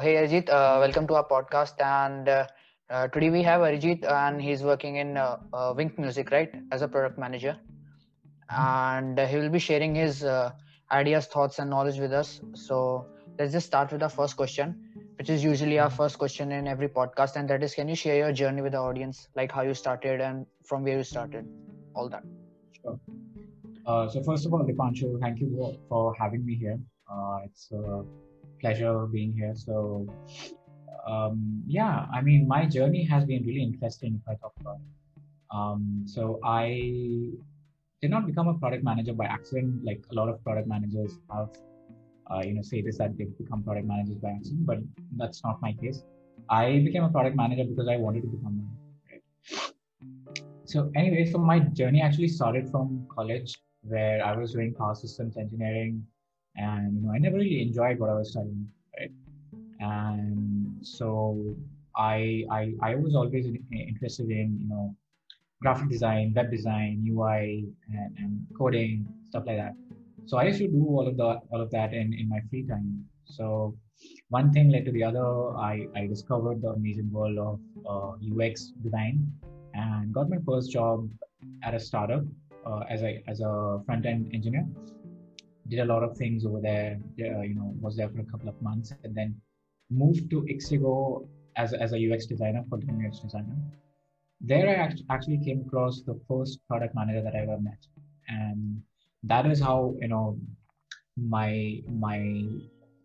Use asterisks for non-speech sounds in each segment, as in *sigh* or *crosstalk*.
Hey Arijit, uh, welcome to our podcast. And uh, uh, today we have Arijit, and he's working in uh, uh, Wynk Music, right, as a product manager. And he will be sharing his uh, ideas, thoughts, and knowledge with us. So let's just start with our first question, which is usually our first question in every podcast, and that is, can you share your journey with the audience, like how you started and from where you started, all that. Sure. Uh, so first of all, Deepanshu, thank you for having me here. it's pleasure being here. So, um, yeah, I mean, my journey has been really interesting if I talk about it. Um, so, I did not become a product manager by accident, like a lot of product managers have, uh, you know, say this that they become product managers by accident, but that's not my case. I became a product manager because I wanted to become one. Right? So, anyway, so my journey actually started from college where I was doing power systems engineering and you know i never really enjoyed what i was studying right? And so i i, I was always interested in you know graphic design web design ui and, and coding stuff like that. So i used to do all of the all of that in in my free time. So one thing led to the other. I i discovered the amazing world of uh, ux design and got my first job at a startup uh, as a as a front end engineer did a lot of things over there. Uh, you know, was there for a couple of months, and then moved to Ixigo as as a UX designer, for time UX designer. There, I actually came across the first product manager that I ever met, and that is how you know my my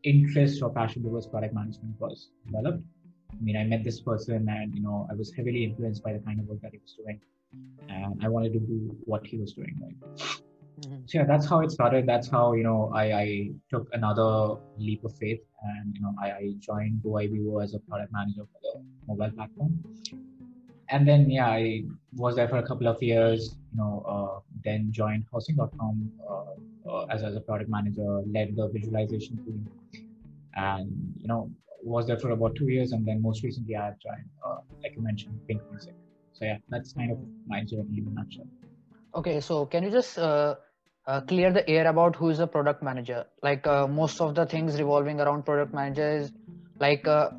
interest or passion towards product management was developed. I mean, I met this person, and you know, I was heavily influenced by the kind of work that he was doing, and I wanted to do what he was doing. Right Mm-hmm. So yeah, that's how it started. That's how you know I, I took another leap of faith, and you know I, I joined Goibibo as a product manager for the mobile platform. And then yeah, I was there for a couple of years. You know, uh, then joined Housing.com uh, uh, as as a product manager, led the visualization team, and you know was there for about two years. And then most recently, I joined, uh, like you mentioned, Wynk Music. So yeah, that's kind of my journey in a nutshell. Okay, so can you just uh, uh, clear the air about who is a product manager? Like uh, most of the things revolving around product manager is like uh,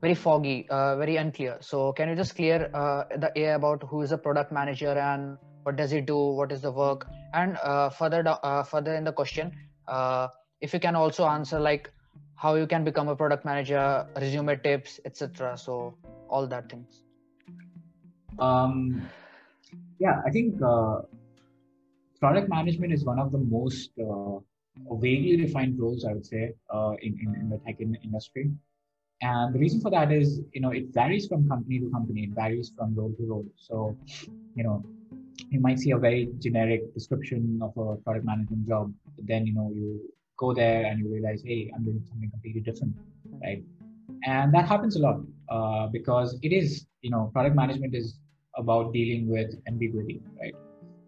very foggy, uh, very unclear. So can you just clear uh, the air about who is a product manager and what does he do? What is the work? And further, further in the question, if you can also answer like how you can become a product manager, resume tips, etc. So all that things. Um, yeah, I think product management is one of the most uh, vaguely defined roles, I would say, uh, in, in, in, the tech in, industry. And the reason for that is, you know, it varies from company to company. It varies from role to role. So, you know, you might see a very generic description of a product management job. But then, you know, you go there and you realize, hey, I'm doing something completely different, right? And that happens a lot uh, because it is, you know, product management is about dealing with ambiguity, right?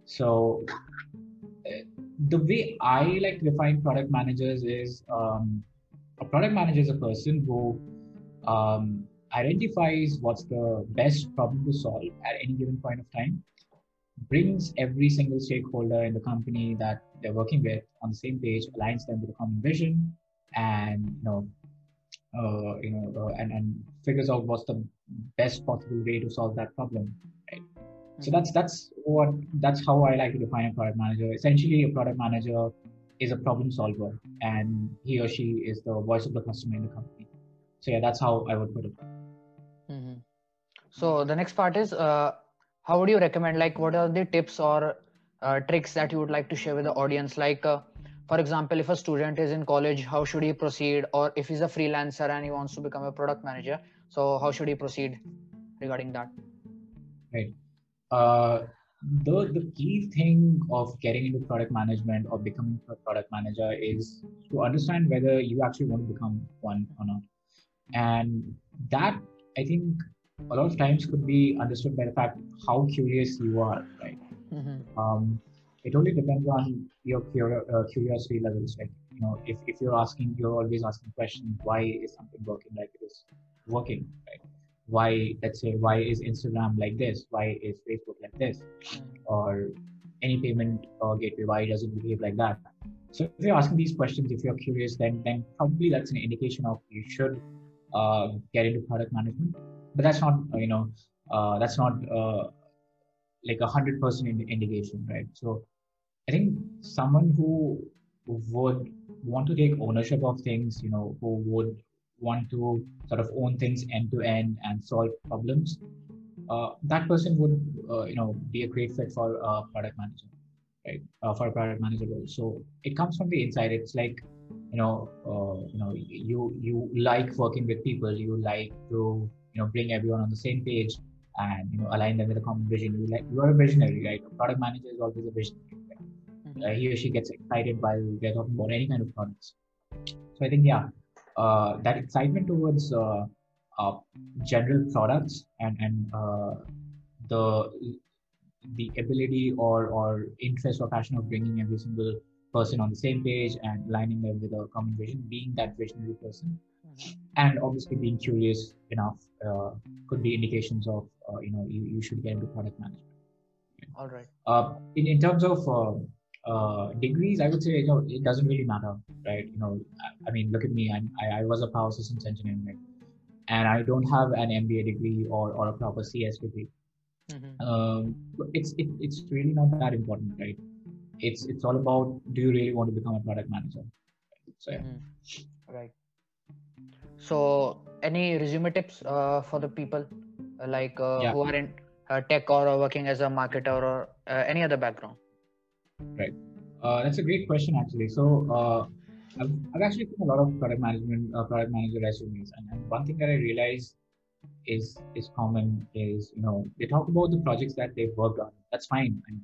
So the way I like to define product managers is um, a product manager is a person who um, identifies what's the best problem to solve at any given point of time, brings every single stakeholder in the company that they're working with on the same page, aligns them with a common vision, and you know, uh, you know, uh, and and figures out what's the best possible way to solve that problem. Right? So that's that's what that's how I like to define a product manager. Essentially, a product manager is a problem solver, and he or she is the voice of the customer in the company. So yeah, that's how I would put it. Mm-hmm. So the next part is, uh, how would you recommend? Like, what are the tips or uh, tricks that you would like to share with the audience? Like, uh, for example, if a student is in college, how should he proceed? Or if he's a freelancer and he wants to become a product manager, so how should he proceed regarding that? Right uh, the the key thing of getting into product management or becoming a product manager is to understand whether you actually want to become one or not. And that i think a lot of times could be understood by the fact how curious you are right? Mm-hmm. um, it only depends on your uh, curiosity levels right you know if, if you're asking you're always asking questions why is something working like it is working right why let's say why is instagram like this why is facebook like this or any payment uh, gateway why does it behave like that so if you're asking these questions if you're curious then then probably that's an indication of you should uh, get into product management. But that's not, you know, uh, that's not uh, like a hundred percent indication, right? So I think someone who would want to take ownership of things, you know, who would want to sort of own things end to end and solve problems, uh, that person would, uh, you know, be a great fit for a product manager, right? Uh, for a product manager role. So it comes from the inside. It's like, you know, uh, you know, you you like working with people. You like to, you know, bring everyone on the same page and you know align them with a common vision. You like you are a visionary, right? A product manager is always a visionary. Right? Mm-hmm. Uh, he or she gets excited while they're talking about any kind of products. So I think yeah, uh, that excitement towards uh, uh, general products and and uh, the the ability or or interest or passion of bringing every single person on the same page and aligning them with a common vision, being that visionary person, mm-hmm. and obviously being curious enough uh, could be indications of uh, you know you, you should get into product management. All right. Uh, in in terms of uh, degrees, I would say you know it doesn't really matter, right? You know, I, I mean, look at me. I'm, I, I was a power systems engineer, right? and I don't have an MBA degree or, or a proper CS degree. Mm-hmm. Um, it's it, it's really not that important, right? It's it's all about do you really want to become a product manager? So yeah. Mm-hmm. Right. So any resume tips uh, for the people uh, like uh, yeah. who are in uh, tech or working as a marketer or uh, any other background? Right. Uh, that's a great question actually. So I've, I've actually seen a lot of product management, uh, product manager resumes, and, and one thing that I realized is is common is you know they talk about the projects that they've worked on. That's fine, and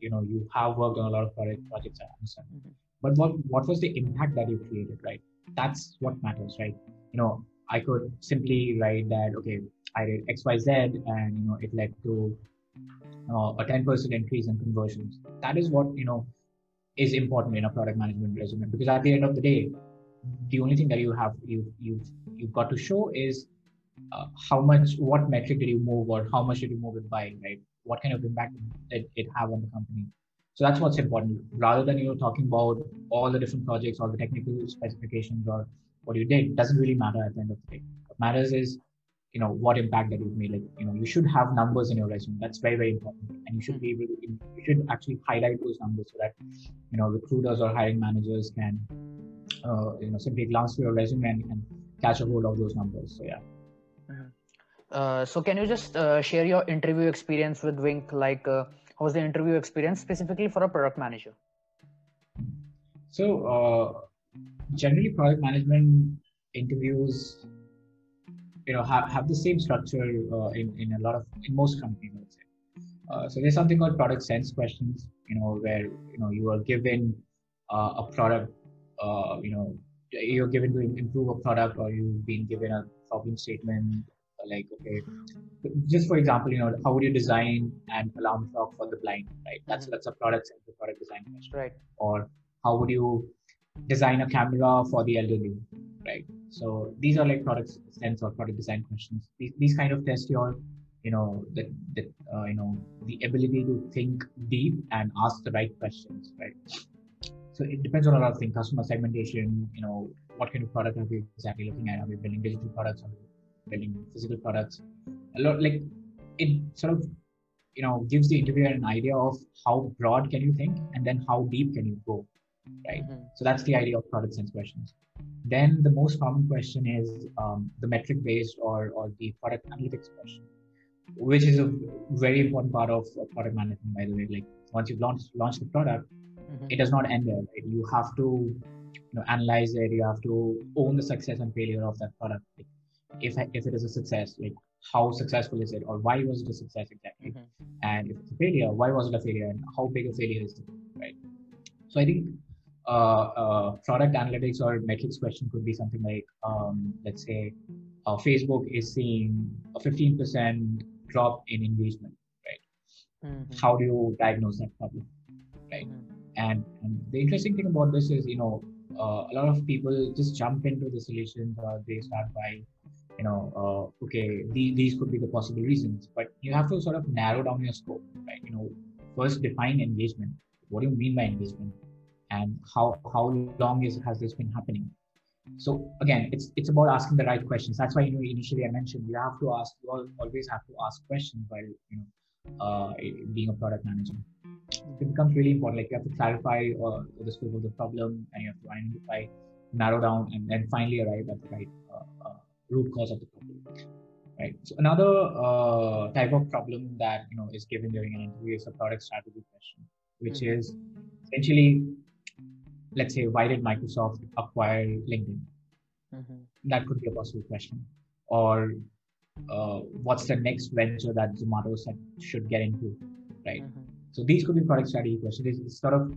you know you have worked on a lot of product projects. I understand, mm-hmm. but what what was the impact that you created, right? That's what matters, right? You know, I could simply write that okay, I did X Y Z, and you know it led to uh, a 10% increase in conversions. That is what you know is important in a product management resume because at the end of the day the only thing that you have you you you've got to show is uh, how much what metric did you move or how much did you move it by right? What kind of impact did it have on the company? So that's what's important. Rather than you know talking about all the different projects all the technical specifications or what you did doesn't really matter at the end of the day. What matters is you know what impact that you've made like you know you should have numbers in your resume. That's very very important. And you should be able to you should actually highlight those numbers so that you know recruiters or hiring managers can uh, you know simply glance through your resume and, and catch a hold of those numbers. So yeah. Mm-hmm. uh, so can you just uh, share your interview experience with Wynk? Like uh, how was the interview experience specifically for a product manager? So uh, generally product management interviews you know have, have the same structure uh, in, in a lot of in most companies I would say. Uh, so there's something called product sense questions you know where you know you are given uh, a product uh, you know you're given to improve a product or you've been given a problem statement like okay just for example you know how would you design an alarm clock for the blind right that's mm-hmm. that's a product sense a product design question right or how would you design a camera for the elderly right? So these are like product sense or product design questions. These, these kind of test your, you know, the, the uh, you know, the ability to think deep and ask the right questions, right? So it depends on a lot of things, customer segmentation, you know, what kind of product are we exactly looking at? Are we building digital products? Are we building physical products? A lot like it sort of you know gives the interviewer an idea of how broad can you think and then how deep can you go right mm-hmm. so that's the idea of product sense questions then the most common question is um, the metric based or, or the product analytics question, which is a very important part of product management, by the way. Like once you've launched, launched the product, mm-hmm. it does not end there. Right? You have to you know, analyze it. You have to own the success and failure of that product. Like if, if it is a success, like how successful is it or why was it a success exactly? Mm-hmm. And if it's a failure, why was it a failure and how big a failure is it, right? So I think product analytics or metrics question could be something like, um, let's say, uh, Facebook is seeing a 15% drop in engagement, right? Mm-hmm. How do you diagnose that problem, right? Mm-hmm. And, and the interesting thing about this is, you know, uh, a lot of people just jump into the solutions or they start by, you know, uh, okay, these, these could be the possible reasons, but you have to sort of narrow down your scope, right? You know, first define engagement. What do you mean by engagement? And how how long is has this been happening? So again it's it's about asking the right questions. That's why you know initially i mentioned you have to ask you always have to ask questions while you know uh, being a product manager. It becomes really important like you have to clarify uh, the scope of the problem and you have to identify narrow down and then finally arrive at the right uh, uh root cause of the problem right? So another uh, type of problem that you know is given during an interview is a product strategy question which mm-hmm. is essentially let's say, why did Microsoft acquire LinkedIn? Mm-hmm. That could be a possible question. Or uh, what's the next venture that Zomato should get into, right? Mm-hmm. So these could be product strategy questions. It's sort of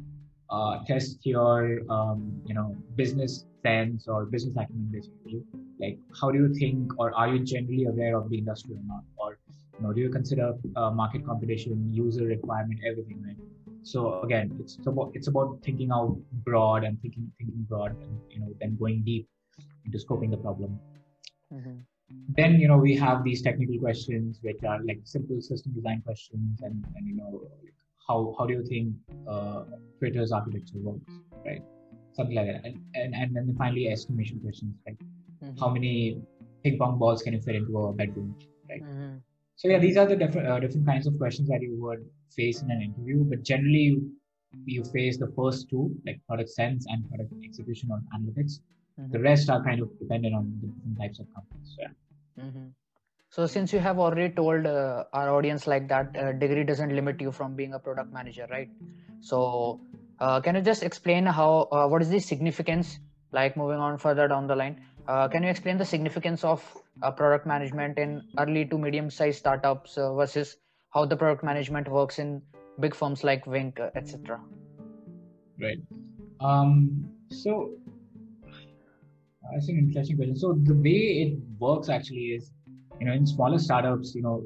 uh, test your, um, you know, business sense or business acumen, basically. Like, how do you think, or are you generally aware of the industry or not? Or, you know, do you consider uh, market competition, user requirement, everything, right? So again it's about it's about thinking out broad and thinking thinking broad and you know then going deep into scoping the problem mm-hmm. then you know we have these technical questions which are like simple system design questions and, and you know how how do you think uh, twitter's architecture works right something like that and and, and then finally estimation questions like mm-hmm. how many ping pong balls can you fit into a bedroom right mm-hmm. So yeah, these are the different uh, different kinds of questions that you would face in an interview. But generally, you, you face the first two, like product sense and product execution or analytics. Mm-hmm. The rest are kind of dependent on the different types of companies. So, yeah. Mm-hmm. So since you have already told uh, our audience like that uh, degree doesn't limit you from being a product manager, right? So uh, can you just explain how uh, what is the significance? Like moving on further down the line, uh, can you explain the significance of uh, product management in early to medium sized startups uh, versus how the product management works in big firms like Wynk, uh, etc.? Right. Um, so that's an interesting question. So the way it works actually is, you know, in smaller startups, you know,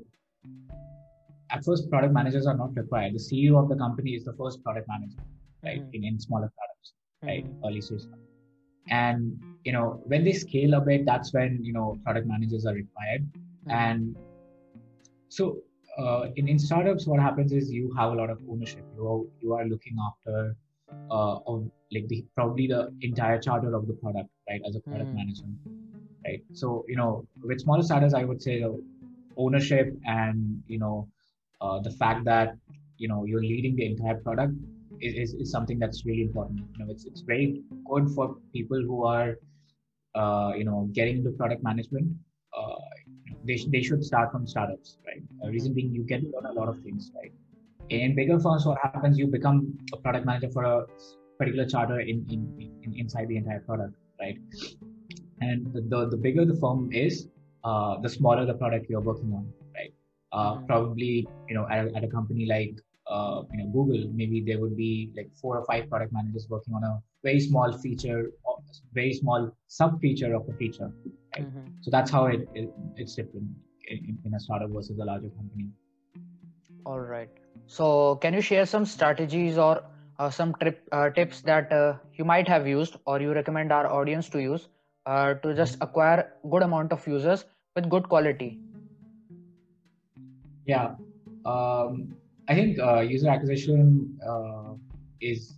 at first product managers are not required. The CEO of the company is the first product manager, right? Mm-hmm. In, in smaller startups, right? Mm-hmm. Early stage and you know when they scale a bit that's when you know product managers are required mm-hmm. and so uh, in, in startups what happens is you have a lot of ownership you are, you are looking after uh, of like the probably the entire charter of the product right as a product mm. manager right so you know with smaller startups i would say the ownership and you know uh, the fact that you know you're leading the entire product is, is something that's really important. You know, it's it's very good for people who are, uh, you know, getting into product management. Uh, they, sh- they should start from startups, right? Uh, reason being, you get to learn a lot of things, right? In bigger firms, what happens? You become a product manager for a particular charter in, in, in inside the entire product, right? And the, the, the bigger the firm is, uh, the smaller the product you're working on, right? Uh, mm-hmm. probably, you know, at a, at a company like uh, you know Google, maybe there would be like four or five product managers working on a very small feature, very small sub feature of a feature. Right? Mm-hmm. So that's how it, it it's different in, in, a startup versus a larger company. All right. So can you share some strategies or uh, some trip uh, tips that uh, you might have used or you recommend our audience to use uh, to just mm-hmm. acquire good amount of users with good quality? Yeah. Um, I think uh, user acquisition uh, is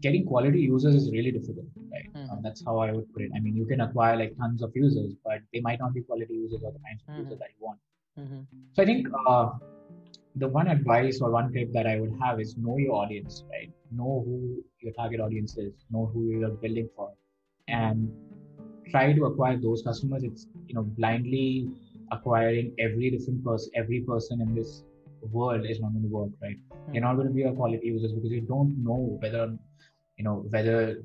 getting quality users is really difficult, right? Mm-hmm. Uh, that's how I would put it. I mean, you can acquire like tons of users, but they might not be quality users or the kinds of mm-hmm. users that you want. Mm-hmm. So I think uh, the one advice or one tip that I would have is know your audience, right? Know who your target audience is, know who you're building for, and try to acquire those customers. It's you know blindly acquiring every different person, every person in this world is not going to work, right? Mm-hmm. You're not going to be a quality users because you don't know whether you know whether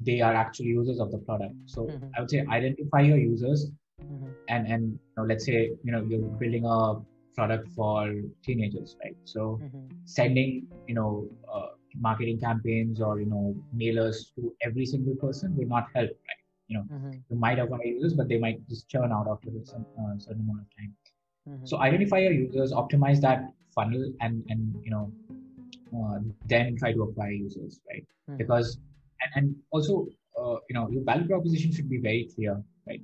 they are actual users of the product. So mm-hmm. I would say identify your users, mm-hmm. and and you know, let's say you know you're building a product for teenagers, right? So mm-hmm. sending you know uh, marketing campaigns or you know mailers to every single person will not help, right? You know, mm-hmm. you might have acquire users, but they might just churn out after a certain, uh, certain amount of time. Mm-hmm. So identify your users, optimize that funnel, and and you know uh, then try to acquire users, right? Mm-hmm. Because and, and also uh, you know your value proposition should be very clear, right?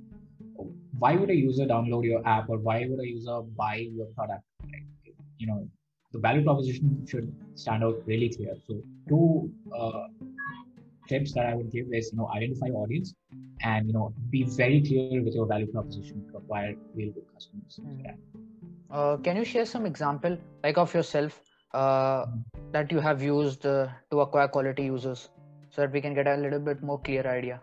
Why would a user download your app or why would a user buy your product? Right? You know the value proposition should stand out really clear. So two uh, tips that I would give is you know identify audience and you know be very clear with your value proposition to acquire real good customers. Mm. Yeah. Uh, can you share some example like of yourself uh, that you have used uh, to acquire quality users so that we can get a little bit more clear idea?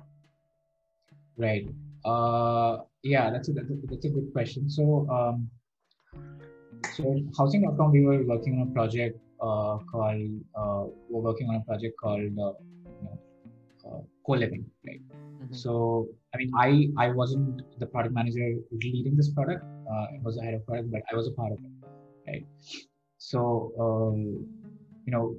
Right. Uh, yeah, that's a, that's a, that's a good question. So, um, so housing.com, we were working on a project uh, called, uh, we're working on a project called, uh, you know, uh, co-living, right? Mm-hmm. So, I mean, I, I wasn't the product manager leading this product. Uh, I was the head of product, but I was a part of it, right? So, um, you know,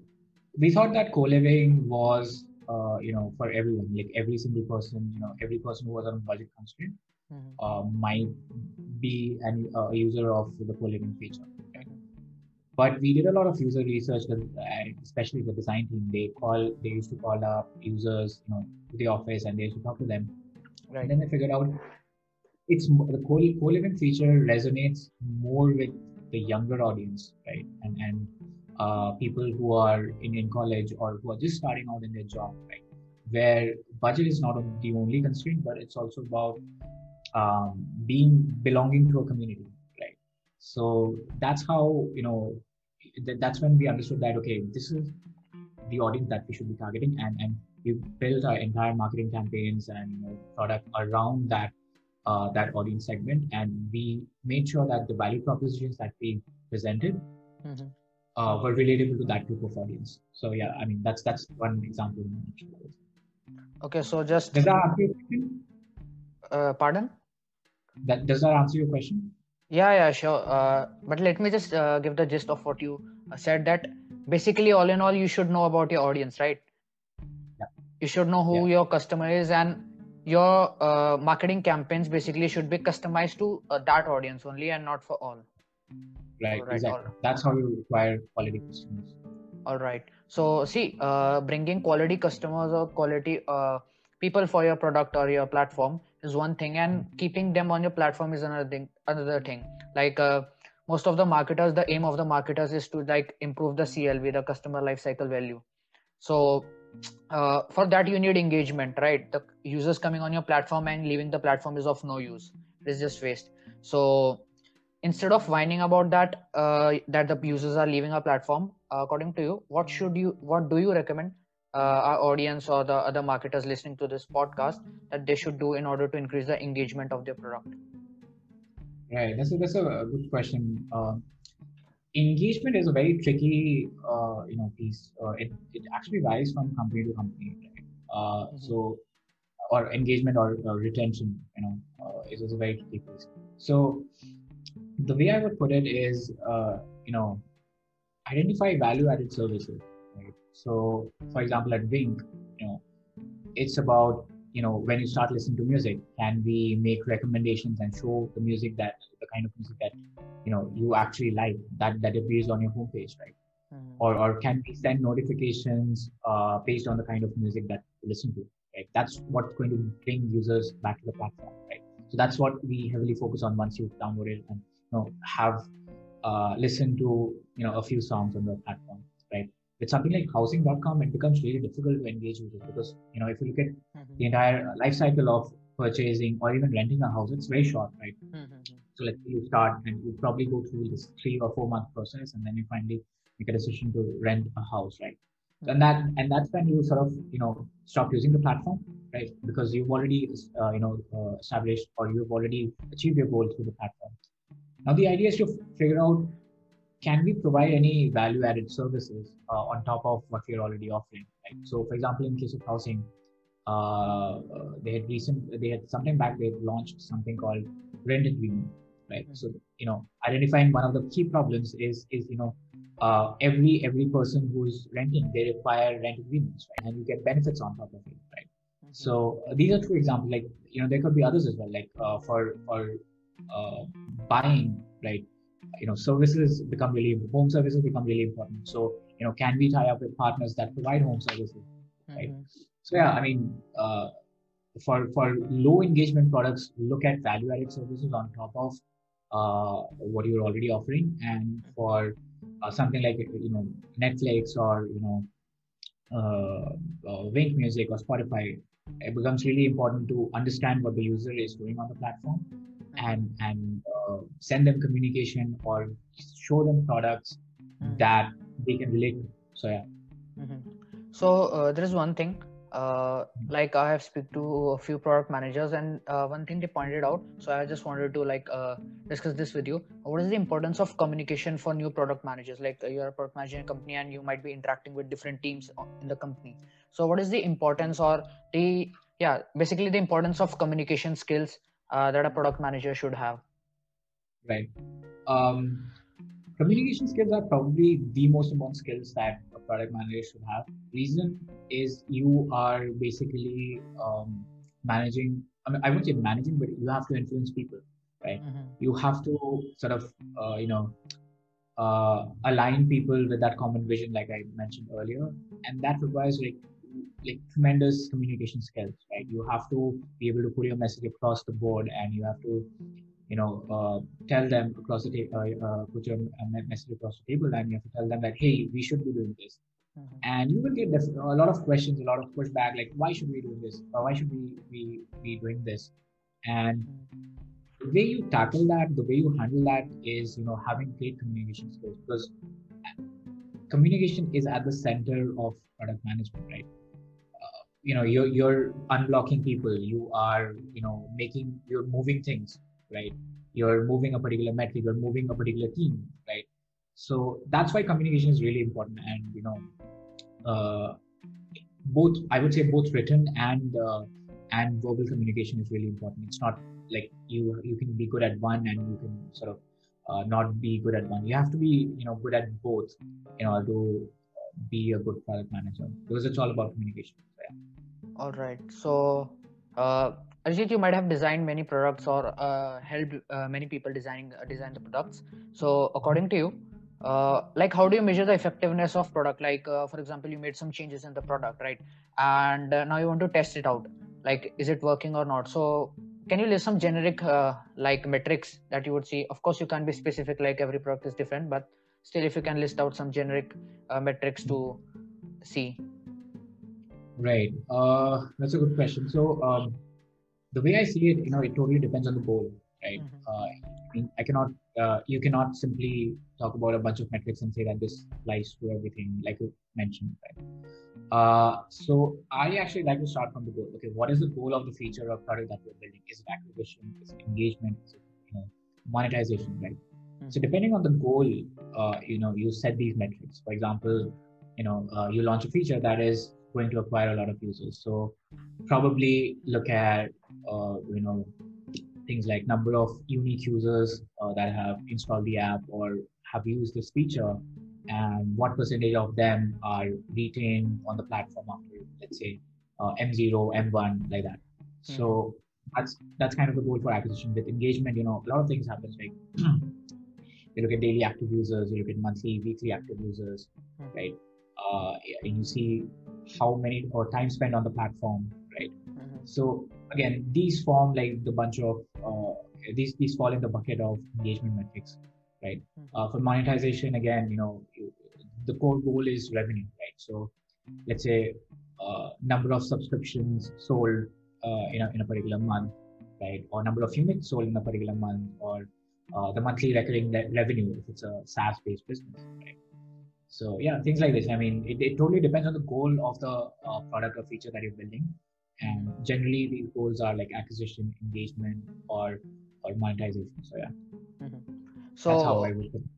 we thought that co-living was uh, you know for everyone like every single person you know every person who was on budget constraint mm-hmm. uh, might be an, uh, a user of the co-living feature but we did a lot of user research especially the design team they call they used to call up users you know to the office and they used to talk to them right. and then they figured out it's the co-living feature resonates more with the younger audience right and and uh, people who are in, in college or who are just starting out in their job, right? Where budget is not the only constraint, but it's also about um, being belonging to a community, right? So that's how you know th- that's when we understood that okay, this is the audience that we should be targeting, and and we built our entire marketing campaigns and you know, product around that uh, that audience segment, and we made sure that the value propositions that we presented. Mm-hmm uh, were relatable to that group of audience. So yeah, I mean that's that's one example. Okay, so just does that answer your question? Uh, pardon? That does that answer your question? Yeah, yeah, sure. Uh, but let me just uh, give the gist of what you said. That basically, all in all, you should know about your audience, right? Yeah. You should know who yeah. your customer is, and your uh, marketing campaigns basically should be customized to uh, that audience only, and not for all. Right, right exactly. that's how you acquire quality customers. All right so see uh, bringing quality customers or quality uh, people for your product or your platform is one thing and keeping them on your platform is another thing another thing. Like uh, most of the marketers the aim of the marketers is to like improve the clv the customer lifecycle value. So uh, for that you need engagement right? The users coming on your platform and leaving the platform is of no use. It is just waste. So instead of whining about that uh, that the users are leaving our platform uh, according to you what should you what do you recommend uh, our audience or the other marketers listening to this podcast that they should do in order to increase the engagement of their product? Right. That's a, that's a good question. Um, engagement is a very tricky uh, you know piece uh, it, it actually varies from company to company right? Uh, mm-hmm. so or engagement or, retention you know is, is a very tricky piece so the way I would put it is, uh, you know, identify value-added services. Right? So, for example, at Wynk, you know, it's about you know when you start listening to music, can we make recommendations and show the music that the kind of music that you know you actually like that that appears on your homepage, right? Mm-hmm. Or or can we send notifications uh, based on the kind of music that you listen to? Right? That's what's going to bring users back to the platform, right? So that's what we heavily focus on once you've downloaded and you know have uh, listened to you know a few songs on the platform right with something like housing.com it becomes really difficult to engage with it because you know if you look at mm-hmm. the entire life cycle of purchasing or even renting a house it's very short right mm-hmm. So let's say you start and you probably go through this three or four month process and then you finally make a decision to rent a house right mm-hmm. and that and that's when you sort of you know stop using the platform right because you've already uh, you know uh, established or you've already achieved your goal through the platform now, the idea is to figure out can we provide any value added services uh, on top of what we're already offering? Right? So, for example, in case of housing, uh, they had recent, they had sometime back, they had launched something called rent agreement, right? So, you know, identifying one of the key problems is, is, you know, uh, every, every person who's renting, they require rent agreements, right? And you get benefits on top of it, right? Mm-hmm. So these are two examples. Like you know, there could be others as well. Like uh, for for uh, buying, right? You know, services become really home services become really important. So you know, can we tie up with partners that provide home services, right? Mm-hmm. So yeah, I mean, uh, for for low engagement products, look at value added services on top of uh, what you're already offering, and for uh, something like you know Netflix or you know uh, uh, Wynk Music or Spotify, it becomes really important to understand what the user is doing on the platform Mm-hmm. and and uh, send them communication or show them products Mhm. that they can relate to. So yeah. Mhm. So uh, there is one thing, uh, like I have speak to a few product managers, and uh, one thing they pointed out. So I just wanted to like uh, discuss this with you. What is the importance of communication for new product managers? Like uh, you're a product manager in a company, and you might be interacting with different teams in the company. So what is the importance or the yeah, basically the importance of communication skills uh, that a product manager should have? right um, communication skills are probably the most important skills that a product manager should have. Reason is you are basically um, managing I, mean, I wouldn't say managing but you have to influence people Mhm. you have to sort of uh, you know uh, align people with that common vision like i mentioned earlier. And that requires like like tremendous communication skills right? You have to be able to put your message across the board and you have to you know uh, tell them across the table uh, uh, put your uh, message across the table and you have to tell them that hey we should be doing this Mhm. and you will get def- a lot of questions a lot of pushback like why should we do this or why should we we be doing this and the way you tackle that, the way you handle that is, you know, having great communication skills because communication is at the center of product management, right? Uh, you know, you're you're unblocking people. You are, you know, making you're moving things, right? You're moving a particular metric. You're moving a particular team, right? So that's why communication is really important, and you know, uh, both I would say both written and uh, and verbal communication is really important. It's not like you you can be good at one and you can sort of uh, not be good at one. You have to be you know good at both in order to be a good product manager because it's all about communication. Yeah. All right. So, uh, Ajit, you might have designed many products or uh, helped uh, many people designing uh, design the products. So, according to you, uh, like how do you measure the effectiveness of product? Like, uh, for example, you made some changes in the product, right? And uh, now you want to test it out. Like, is it working or not? So, can you list some generic like metrics that you would see? Of course, you can't be specific. Like every product is different, but still, if you can list out some generic metrics to see. Right. That's a good question. So um, the way I see it, you know, it totally depends on the goal, right? Mhm. Uh, I mean, I cannot, uh, you cannot simply talk about a bunch of metrics and say that this applies to everything, like you mentioned, right? Uh, so I actually like to start from the goal. Okay, what is the goal of the feature or product that we're building? Is it acquisition? Is it engagement? Is it, you know, monetization, right? So Mhm. depending on the goal, uh, you know, you set these metrics. For example, you know, uh, you launch a feature that is going to acquire a lot of users. So probably look at, uh, you know, things like number of unique users uh, that have installed the app or have used this feature, and what percentage of them are retained on the platform after, let's say, uh, M0, M1, like that. So that's that's kind of the goal for acquisition. With engagement, you know, a lot of things happen. Like *clears throat* you look at daily active users, you look at monthly, weekly active users, Mhm. right? Uh, and you see how many or time spent on the platform, right? Mhm. So again, these form like the bunch of uh, these these fall in the bucket of engagement metrics, right? Mhm. Uh, for monetization, again, you know, the core goal is revenue, right? So let's say uh, number of subscriptions sold uh, in a in a particular month, right? Or number of units sold in a particular month, or uh, the monthly recurring re- revenue if it's a SaaS-based business, right? So yeah, things like this. I mean, it, it totally depends on the goal of the uh, product or feature that you're building, and generally these goals are like acquisition, engagement, or or monetization. So yeah, Mhm. that's how I would. Put it.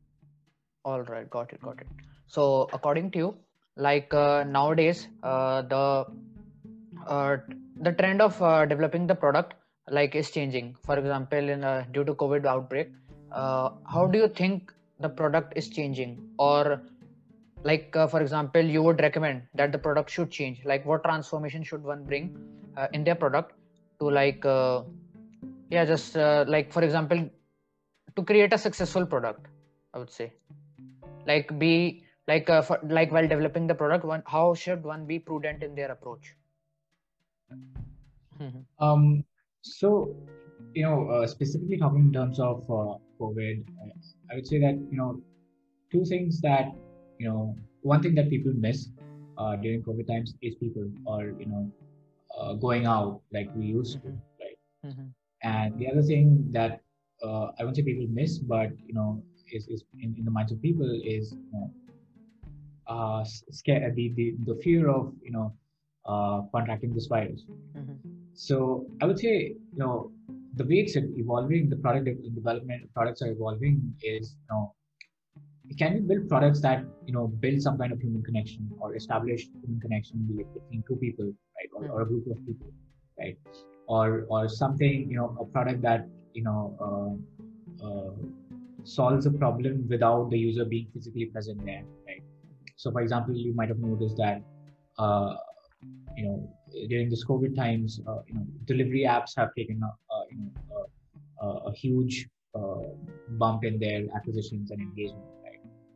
all right, got it, got it. So, according to you, like uh, nowadays, uh, the uh, the trend of uh, developing the product like is changing. For example, in uh, due to COVID outbreak, uh, how do you think the product is changing, or like uh, for example, you would recommend that the product should change? Like, what transformation should one bring uh, in their product to like, uh, yeah, just uh, like for example, to create a successful product? I would say like be like uh, for, like while developing the product one how should one be prudent in their approach Mhm. Um, so you know, uh, specifically talking in terms of COVID, I would say that you know, two things that you know, one thing that people miss uh, during COVID times is people or you know uh, going out like we used to, right? Mhm. And the other thing that uh, I won't say people miss, but you know, is, is in, in the minds of people is you know, uh, scare the, the the fear of you know uh, contracting this virus. Mhm. So I would say you know the way it's evolving, the product de- development products are evolving is you know can we build products that you know build some kind of human connection or establish human connection between two people, right, or, or a group of people, right, or or something you know a product that you know uh, uh, solves a problem without the user being physically present there, right? So, for example, you might have noticed that uh, you know during this COVID times, uh, you know delivery apps have taken a, you know a huge uh, bump in their acquisitions and engagement.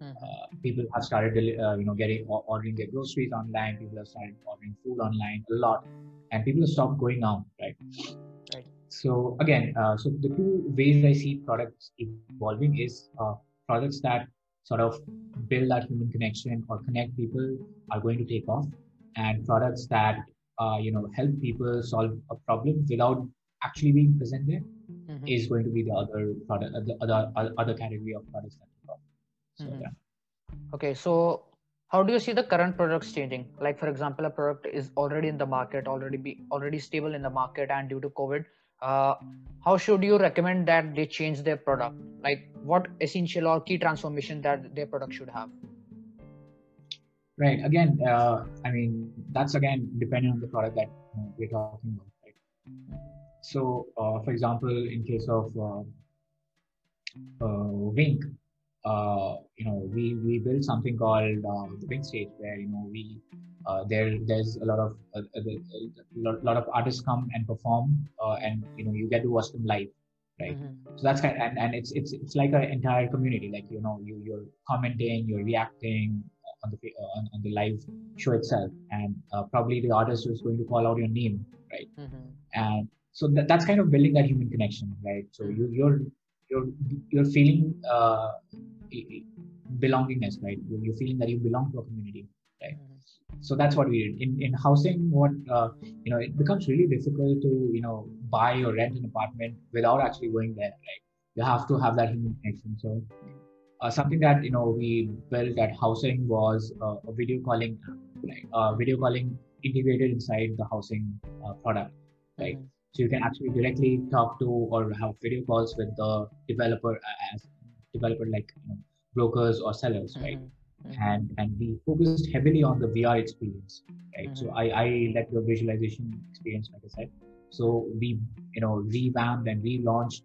Mhm. Uh, people have started, uh, you know, getting or- ordering their groceries online. People have started ordering food online a lot, and people have stopped going out. Right. Right. So again, uh, so the two ways I see products evolving is uh, products that sort of build that human connection or connect people are going to take off, and products that uh, you know help people solve a problem without actually being present there Mhm. is going to be the other product, uh, the other other- other category of products that. So Mhm. yeah. Okay, so how do you see the current products changing? Like for example, a product is already in the market, already be already stable in the market, and due to COVID, uh, how should you recommend that they change their product? Like what essential or key transformation that their product should have? Right. Again, uh, I mean, that's again depending on the product that know, we're talking about. Right. So, uh, for example, in case of uh, uh, Wynk, uh, you know, we we built something called uh, the big stage, where you know we uh, there there's a lot of uh, a, lot, lot of artists come and perform, uh, and you know you get to watch them live. Right. Mhm. so that's kind and, and it's it's it's like an entire community like you know you you're commenting you're reacting on the uh, on, on the live show itself and uh, probably the artist is going to call out your name right Mhm. and so that, that's kind of building that human connection right so you you're you're you're feeling uh, belongingness right? You're, you're feeling that you belong to a community right? Mhm. so that's what we did. In in housing what uh, you know it becomes really difficult to you know buy or rent an apartment without actually going there right? You have to have that human connection. So uh, something that you know we built at housing was uh, a video calling app, right? Uh, video calling integrated inside the housing uh, product right? Mhm. So you can actually directly talk to or have video calls with the developer as developer like you know, brokers or sellers right Mhm. Mhm. and and we focused heavily on the VR experience, right? So I I led the visualization experience, like I said. So we you know revamped and relaunched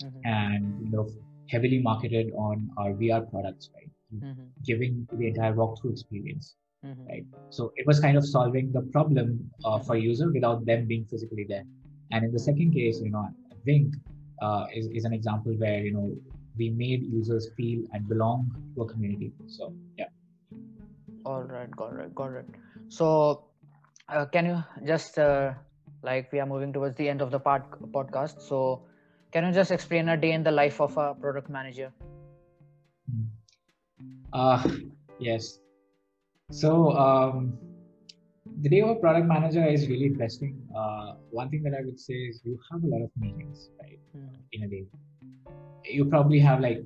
Mhm. and you know heavily marketed on our VR products, right? Mhm. Giving the entire walkthrough experience, Mhm. right? So it was kind of solving the problem uh, for user without them being physically there. And in the second case, you know, Wynk uh, is is an example where you know we made users feel and belong to a community. So yeah. All right, got it, got it. So, uh, can you just uh, like we are moving towards the end of the part podcast? So, can you just explain a day in the life of a product manager? Uh, yes. So um, the day of a product manager is really interesting. Uh, one thing that I would say is you have a lot of meetings, right, Mhm. in a day. You probably have like,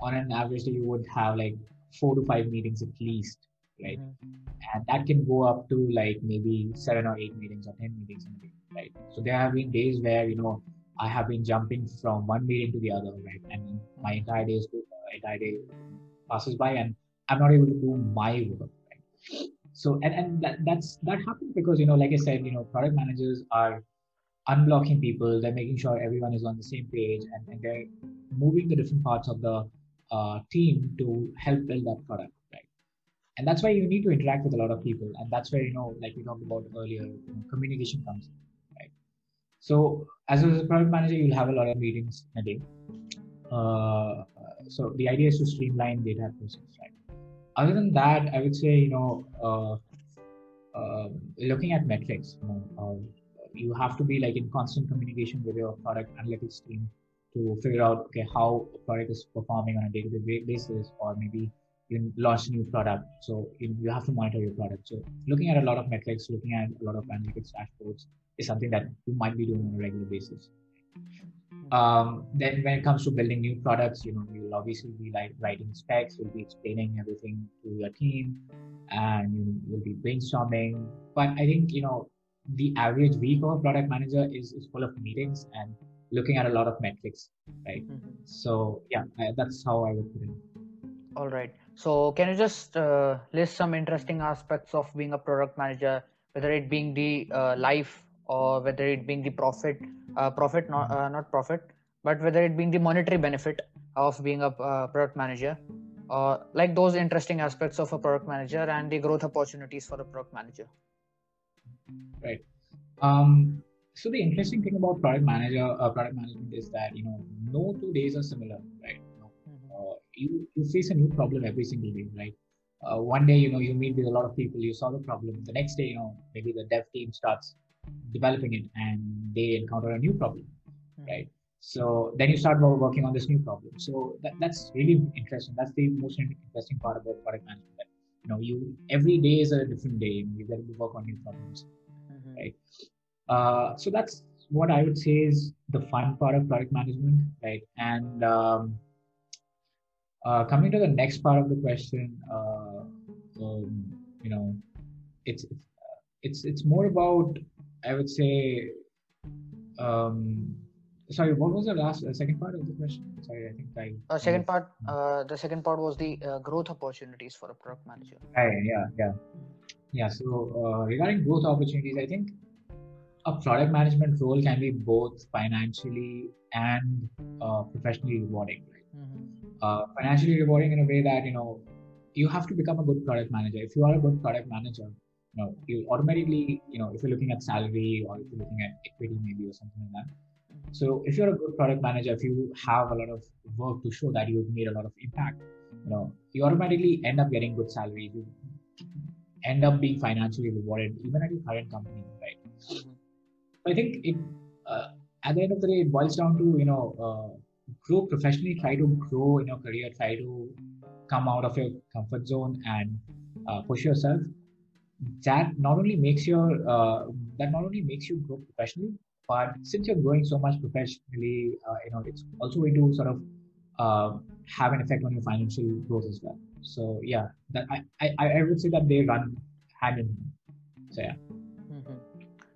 on an average day, you would have like four to five meetings at least, right? Mhm. And that can go up to like maybe seven or eight meetings or ten meetings in a day, right? So there have been days where you know I have been jumping from one meeting to the other, right? And my entire day is uh, entire day passes by, and I'm not able to do my work, right? So and and that that's that happens because you know, like I said, you know, product managers are unblocking people. They're making sure everyone is on the same page, and, and they're moving the different parts of the uh, team to help build that product, right? and that's why you need to interact with a lot of people and that's where you know like we talked about earlier communication comes right so as a product manager you'll have a lot of meetings a day uh, so the idea is to streamline entire process right other than that i would say you know uh, uh, looking at metrics you know uh, you have to be like in constant communication with your product analytics team to figure out okay how a product is performing on a day-to-day basis or maybe you launch a new product. So you have to monitor your product. So looking at a lot of metrics, looking at a lot of analytics dashboards is something that you might be doing on a regular basis. Um, then when it comes to building new products, you know, you'll obviously be like writing specs, you'll be explaining everything to your team and you will be brainstorming. But I think, you know, the average week of a product manager is, is full of meetings and looking at a lot of metrics, right? Mm-hmm. So yeah, I, that's how I would put it. All right. So can you just uh, list some interesting aspects of being a product manager, whether it being the uh, life or whether it being the profit, uh, profit not uh, not profit, but whether it being the monetary benefit of being a uh, product manager, or like those interesting aspects of a product manager and the growth opportunities for a product manager. Right. Um, so the interesting thing about product manager, uh, product management is that you know no two days are similar, right? Mm-hmm. Uh, you you face a new problem every single day, right? Uh, one day you know you meet with a lot of people, you solve a problem. The next day you know maybe the dev team starts developing it and they encounter a new problem, mm-hmm. right? So then you start working on this new problem. So that, that's really interesting. That's the most interesting part about product management. That, you know, you every day is a different day. Know, you get to work on new problems, mm-hmm. right? Uh, so that's what I would say is the fun part of product management, right? And um, uh, coming to the next part of the question, uh, um, you know, it's it's it's more about I would say. Um, sorry, what was the last uh, second part of the question? Sorry, I think I. Uh, second part. Uh, the second part was the uh, growth opportunities for a product manager. Right, yeah, yeah, yeah. So uh, regarding growth opportunities, I think a product management role can be both financially and uh, professionally rewarding. Right? Mm-hmm. Uh, financially rewarding in a way that you know you have to become a good product manager. If you are a good product manager, you know you automatically you know if you're looking at salary or if you're looking at equity maybe or something like that. So if you're a good product manager, if you have a lot of work to show that you've made a lot of impact, you know you automatically end up getting good salary. You end up being financially rewarded even at your current company, right? Mm-hmm I think it uh, at the end of the day it boils down to you know uh, grow professionally, try to grow in your career, try to come out of your comfort zone and uh, push yourself. That not only makes your uh, that not only makes you grow professionally, but since you're growing so much professionally, uh, you know it's also going to sort of uh, have an effect on your financial growth as well. So yeah, that I, I, I would say that they run hand in hand. So yeah.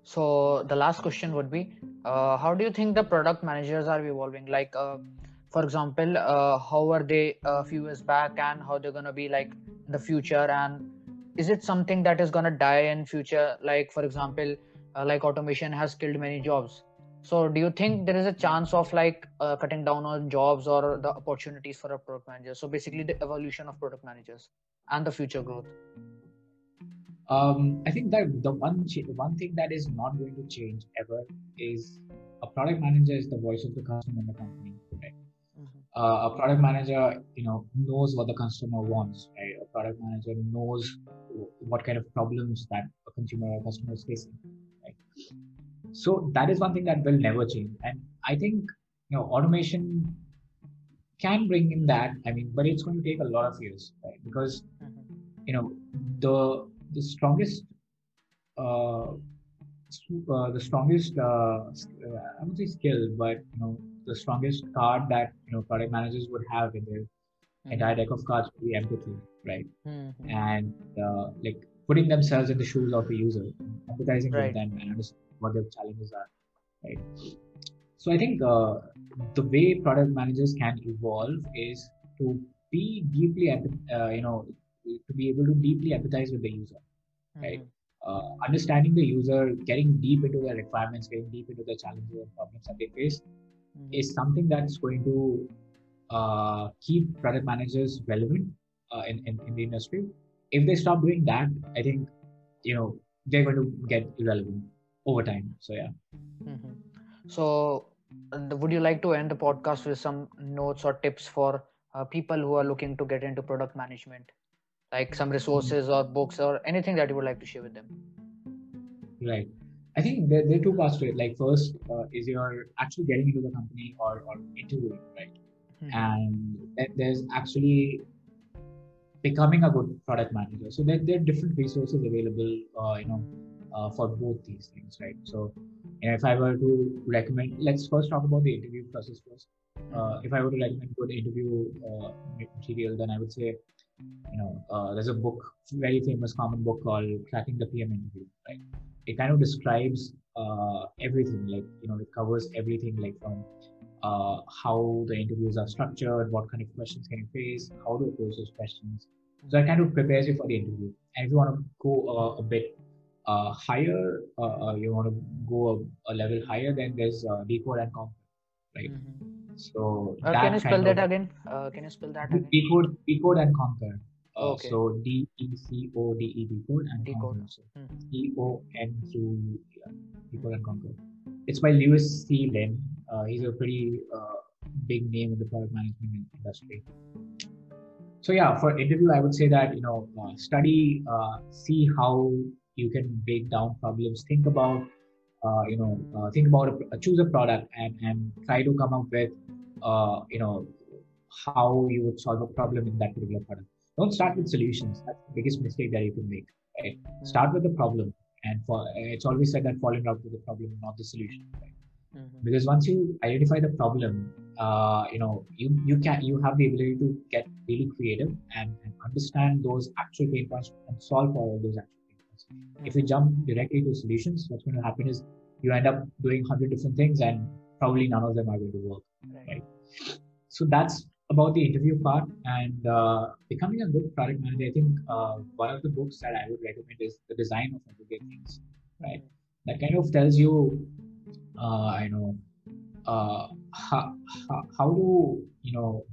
So the last question would be, uh, how do you think the product managers are evolving? Like, uh, for example, uh, how were they a few years back, and how they're gonna be like in the future? And is it something that is gonna die in future? Like, for example, uh, like automation has killed many jobs. So do you think there is a chance of like uh, cutting down on jobs or the opportunities for a product manager? So basically, the evolution of product managers and the future growth. Um, I think that the one one thing that is not going to change ever is a product manager is the voice of the customer in the company. Right? Mm-hmm. Uh, a product manager, you know, knows what the customer wants. Right? A product manager knows what kind of problems that a consumer or customer is facing. Right? So that is one thing that will never change. And I think you know automation can bring in that. I mean, but it's going to take a lot of years, right? Because mm-hmm. you know the the strongest uh, uh, the strongest uh, I would say skill, but you know the strongest card that you know product managers would have in their mm-hmm. entire deck of cards would be empathy, right? Mm-hmm. And uh, like putting themselves in the shoes of the user, empathizing right. with them, and understanding what their challenges are, right? So I think uh, the way product managers can evolve is to be deeply, uh, you know, to be able to deeply empathize with the user, mm-hmm. right? Uh, understanding the user, getting deep into their requirements, getting deep into the challenges and problems that they face, mm-hmm. is something that's going to uh, keep product managers relevant uh, in, in, in the industry. If they stop doing that, I think you know they're going to get irrelevant over time. So yeah. Mm-hmm. So, would you like to end the podcast with some notes or tips for uh, people who are looking to get into product management? like some resources or books or anything that you would like to share with them right i think there, there are two parts to it like first uh, is you're actually getting into the company or, or interviewing right mm-hmm. and there's actually becoming a good product manager. So there, there are different resources available, uh, you know, uh, for both these things, right? So if I were to recommend, let's first talk about the interview process first. Uh, if I were to recommend good interview uh, material, then I would say, you know, uh, there's a book, very famous common book called Cracking the PM Interview, right? It kind of describes uh, everything, like, you know, it covers everything, like from uh, how the interviews are structured, what kind of questions can you face, how to approach those questions. So it kind of prepares you for the interview. And if you want to go uh, a bit uh, higher, uh, uh, you want to go a, a, level higher, then there's uh, decode and conquer, right? Mm-hmm. So can you spell that again? can you spell that again? Decode, decode and conquer. okay. So D E C O D E decode and decode. conquer. So mm-hmm. O N Q decode and conquer. It's by Lewis C. Lin uh, he's a pretty uh, big name in the product management industry. So yeah, for interview, I would say that you know uh, study, uh, see how you can break down problems. Think about uh, you know uh, think about a, choose a product and and try to come up with you know how you would solve a problem in that particular product. Don't start with solutions. That's the biggest mistake that you can make. Right? Start with the problem, and for it's always said that fall in love with the problem, not the solution. Right? Mm-hmm. because once you identify the problem uh, you know you you can you have the ability to get really creative and, and understand those actual pain points and solve for all those actual pain points mm-hmm. if you jump directly to solutions what's going to happen is you end up doing 100 different things and probably none of them are going to work right, right? so that's about the interview part and uh, becoming a good product manager i think uh, one of the books that i would recommend is the design of everyday things right mm-hmm. that kind of tells you uh, you know uh, how, how, how do you know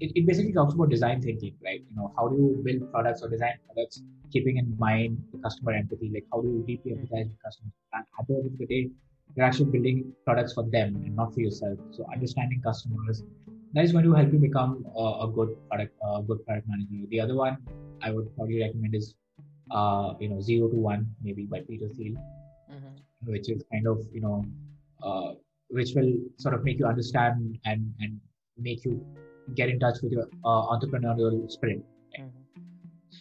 it, it basically talks about design thinking right? You know how do you build products or design products keeping in mind the customer empathy? Like how do you deeply empathize with customers? And at the end of the day you're actually building products for them and not for yourself. So understanding customers that is going to help you become a, a good product a good product manager. The other one i would probably recommend is uh, you know zero to one maybe by peter thiel which is kind of you know uh, which will sort of make you understand and and make you get in touch with your uh, entrepreneurial spirit. Mm-hmm.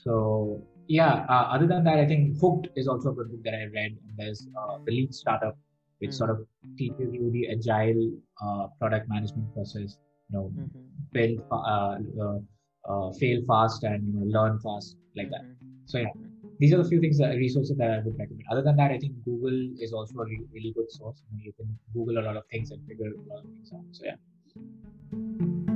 So yeah, uh, other than that, I think Hooked is also a good book that I read. And there's uh, the Lean Startup, which mm-hmm. sort of teaches you the agile uh, product management process. You know, mm-hmm. build, uh, fail fast, and you know, learn fast like that. Mm-hmm. So yeah, these are the few things that resources that I would recommend. Other than that, I think Google is also a re- really good source. You, you can Google a lot of things and figure a lot of things out. So yeah.